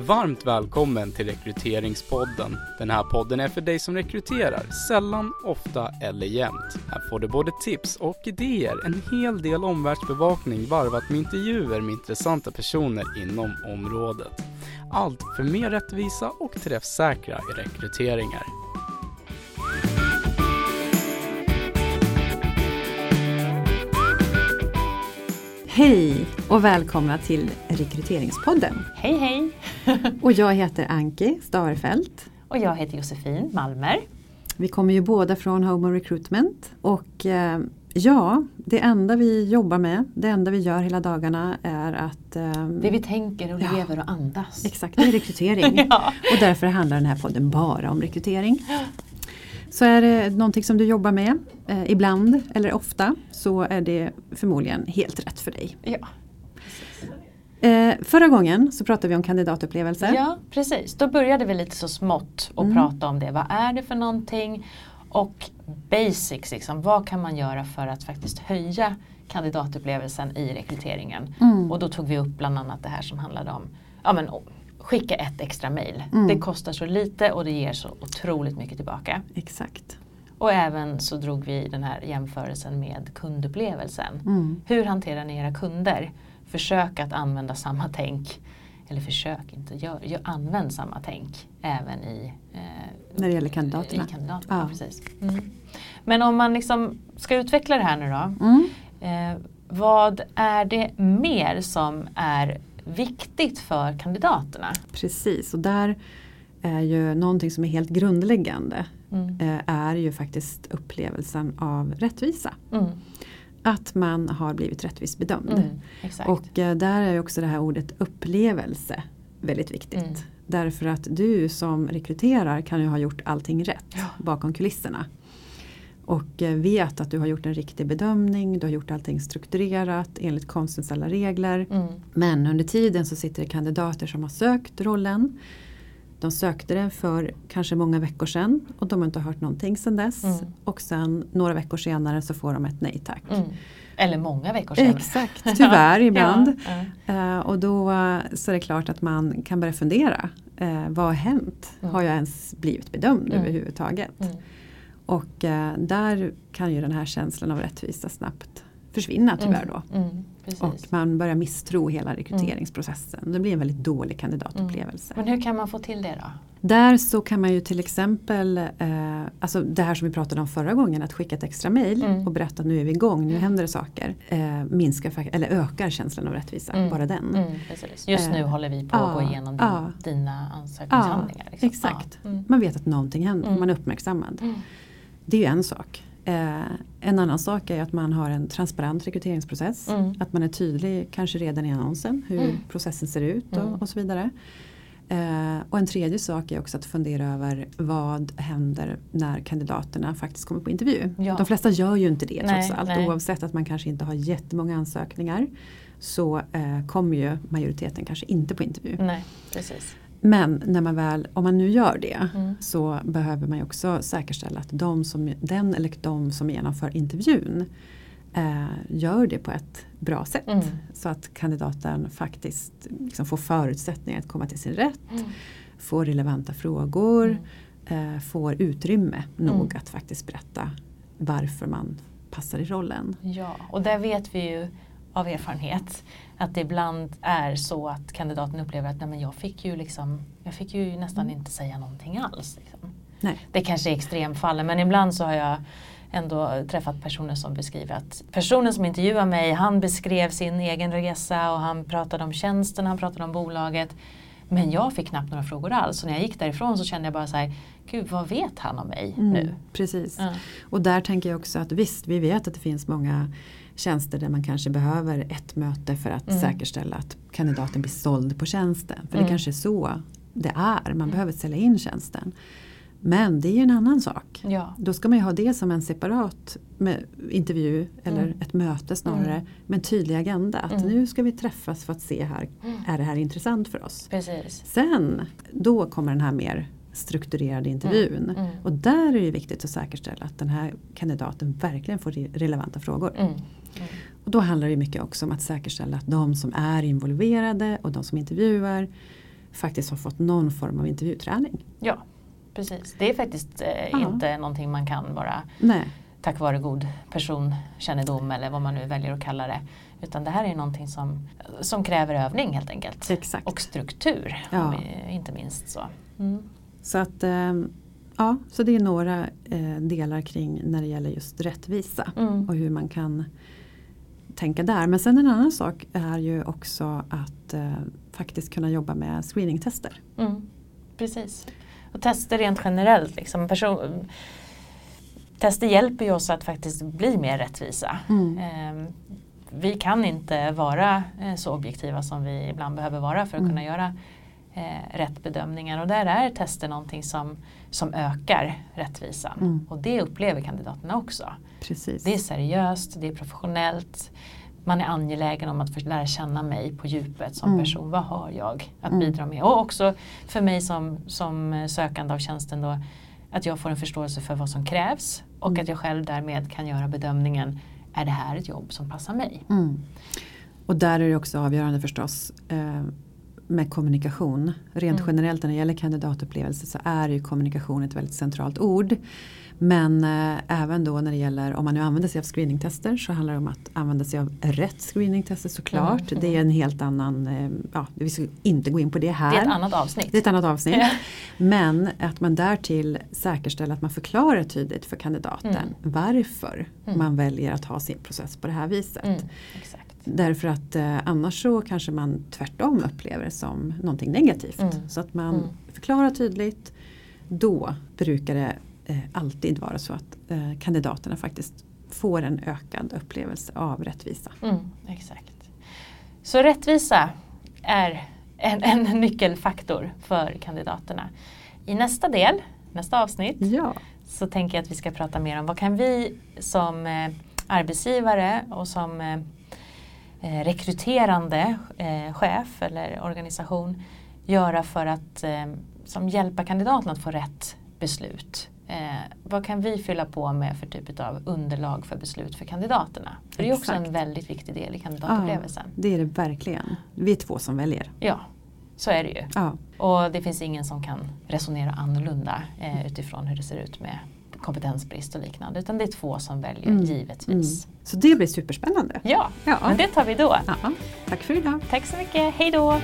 Varmt välkommen till Rekryteringspodden. Den här podden är för dig som rekryterar, sällan, ofta eller jämt. Här får du både tips och idéer, en hel del omvärldsbevakning varvat med intervjuer med intressanta personer inom området. Allt för mer rättvisa och träffsäkra rekryteringar. Hej och välkomna till Rekryteringspodden. Hej hej! Och jag heter Anki Starfelt. Och jag heter Josefin Malmer. Vi kommer ju båda från Home Recruitment och eh, ja, det enda vi jobbar med, det enda vi gör hela dagarna är att eh, Det vi tänker och Ja. lever och andas. Exakt, det är rekrytering. Ja. Och därför handlar den här podden bara om rekrytering. Så är det någonting som du jobbar med, eh, ibland eller ofta, så är det förmodligen helt rätt för dig. Ja. Eh, förra gången så pratade vi om kandidatupplevelser. ja, precis. Då började vi lite så smått och Mm. prata om det. Vad är det för någonting? Och basics, liksom. vad kan man göra för att faktiskt höja kandidatupplevelsen i rekryteringen? Mm. Och då tog vi upp bland annat det här som handlade om ja, men, skicka ett extra mail. Mm. Det kostar så lite och det ger så otroligt mycket tillbaka. Exakt. Och även så drog vi den här jämförelsen med kundupplevelsen. Mm. Hur hanterar ni era kunder? Försök att använda samma tänk. Eller försök inte, gör, gör, använd samma tänk även i, eh, När det gäller kandidaterna. i kandidaterna. Ja. Precis. Mm. Men om man liksom ska utveckla det här nu då. Mm. Eh, vad är det mer som är viktigt för kandidaterna? Precis, och där är ju någonting som är helt grundläggande Mm. eh, är ju faktiskt upplevelsen av rättvisa. Mm. Att man har blivit rättvist bedömd. Mm. Och eh, där är ju också det här ordet upplevelse väldigt viktigt. Mm. Därför att du som rekryterar kan ju ha gjort allting rätt Ja. bakom kulisserna. Och eh, vet att du har gjort en riktig bedömning, du har gjort allting strukturerat enligt konstens alla regler. mm. Men under tiden så sitter det kandidater som har sökt rollen. De sökte den för kanske många veckor sedan och de har inte hört någonting sedan dess. Mm. Och sen några veckor senare så får de ett nej tack. Mm. Eller många veckor senare. Exakt, tyvärr ibland. Ja, ja. Eh, och då eh, så är det klart att man kan börja fundera. Eh, vad har hänt? Mm. Har jag ens blivit bedömd Mm. överhuvudtaget? Mm. Och eh, där kan ju den här känslan av rättvisa snabbt försvinna tyvärr då. Mm. Precis. Och man börjar misstro hela rekryteringsprocessen. Det blir en väldigt dålig kandidatupplevelse. Men hur kan man få till det då? Där så kan man ju till exempel, eh, alltså det här som vi pratade om förra gången, att skicka ett extra mail Mm. och berätta att nu är vi igång, nu händer det saker. Eh, minskar, eller ökar känslan av rättvisa, Mm. bara den. Mm. Just nu Eh, håller vi på att gå igenom din, ja. dina ansökningshandlingar. Liksom. exakt. Mm. Man vet att någonting händer, Mm. man är uppmärksammad. Det är ju en sak. Eh, en annan sak är att man har en transparent rekryteringsprocess. Mm. Att man är tydlig, kanske redan i annonsen, hur Mm. processen ser ut och, Mm. och så vidare. Eh, och en tredje sak är också att fundera över vad händer när kandidaterna faktiskt kommer på intervju. Ja. De flesta gör ju inte det Nej, trots allt. nej. Oavsett att man kanske inte har jättemånga ansökningar så eh, kommer ju majoriteten kanske inte på intervju. Nej, precis. Men när man väl, om man nu gör det Mm. så behöver man ju också säkerställa att de som, den eller de som genomför intervjun eh, gör det på ett bra sätt. Mm. Så att kandidaten faktiskt liksom får förutsättningar att komma till sin rätt, Mm. får relevanta frågor, Mm. eh, får utrymme nog Mm. att faktiskt berätta varför man passar i rollen. Ja, och där vet vi ju av erfarenhet att det ibland är så att kandidaten upplever att Nej, men jag, fick ju liksom, jag fick ju nästan inte säga någonting alls. Liksom. Nej. Det kanske är extremfallen men ibland så har jag ändå träffat personer som beskriver att personen som intervjuar mig han beskrev sin egen resa och han pratade om tjänsten, han pratade om bolaget. Men jag fick knappt några frågor alls. Så när jag gick därifrån så kände jag bara så här, gud vad vet han om mig Mm, nu? Precis. Ja. Och där tänker jag också att visst, vi vet att det finns många tjänster där man kanske behöver ett möte för att Mm. säkerställa att kandidaten blir såld på tjänsten. För Mm. det kanske är så det är, man behöver sälja in tjänsten. Men det är ju en annan sak. Ja. Då ska man ju ha det som en separat intervju eller Mm. ett möte snarare Mm. med en tydlig agenda. Att Mm. nu ska vi träffas för att se här, Mm. är det här intressant för oss? Precis. Sen, då kommer den här mer strukturerade intervjun. Mm, mm. Och där är det viktigt att säkerställa att den här kandidaten verkligen får re- relevanta frågor. Och då handlar det mycket också om att säkerställa att de som är involverade och de som intervjuar faktiskt har fått någon form av intervjuträning. Ja, precis. Det är faktiskt eh, inte någonting man kan bara Nej, tack vare god personkännedom eller vad man nu väljer att kalla det. Utan det här är någonting som, som kräver övning helt enkelt. exakt. Och struktur, Ja. vi- inte minst så. Mm. Så att eh, ja, så det är några eh, delar kring när det gäller just rättvisa Mm. och hur man kan tänka där. Men sen en annan sak är ju också att eh, faktiskt kunna jobba med screeningtester. Mm. Precis. Och tester rent generellt. Liksom. Person, tester hjälper ju oss att faktiskt bli mer rättvisa. Mm. Ehm, vi kan inte vara eh, så objektiva som vi ibland behöver vara för att Mm. kunna göra eh, rätt bedömningar. Och där är tester någonting som, som ökar rättvisan. Mm. Och det upplever kandidaterna också. Precis. Det är seriöst, det är professionellt. Man är angelägen om att få lära känna mig på djupet som Mm. person. Vad har jag att Mm. bidra med? Och också för mig som, som sökande av tjänsten då att jag får en förståelse för vad som krävs och Mm. att jag själv därmed kan göra bedömningen är det här ett jobb som passar mig? Mm. Och där är det också avgörande förstås eh, med kommunikation. Rent Mm. generellt när det gäller kandidatupplevelse så är ju kommunikation ett väldigt centralt ord. Men eh, även då när det gäller om man nu använder sig av screeningtester så handlar det om att använda sig av rätt screeningtester såklart. Mm, Det är en helt annan, eh, ja vi ska inte gå in på det här. Det är ett annat avsnitt. Det är ett annat avsnitt. Men att man därtill säkerställer att man förklarar tydligt för kandidaten Mm. varför Mm. man väljer att ha sin process på det här viset. Mm, exakt. Därför att eh, annars så kanske man tvärtom upplever det som någonting negativt. Mm. Så att man Mm. förklarar tydligt. Då brukar det eh, alltid vara så att eh, kandidaterna faktiskt får en ökad upplevelse av rättvisa. Mm, exakt. Så rättvisa är en, en nyckelfaktor för kandidaterna. I nästa del, nästa avsnitt, Ja, så tänker jag att vi ska prata mer om vad kan vi som eh, arbetsgivare och som eh, rekryterande eh, chef eller organisation göra för att eh, som hjälpa kandidaten att få rätt beslut. Eh, vad kan vi fylla på med för typ av underlag för beslut för kandidaterna? För det är också en väldigt viktig del i kandidatupplevelsen. det är det verkligen. Vi är två som väljer. Ja, så är det ju. Ja, Och det finns ingen som kan resonera annorlunda eh, utifrån hur det ser ut med kompetensbrist och liknande. Utan det är två som väljer Mm. givetvis. mm. Så det blir superspännande. Ja, Ja. men det tar vi då. Ja, tack för idag. Tack så mycket, hej då!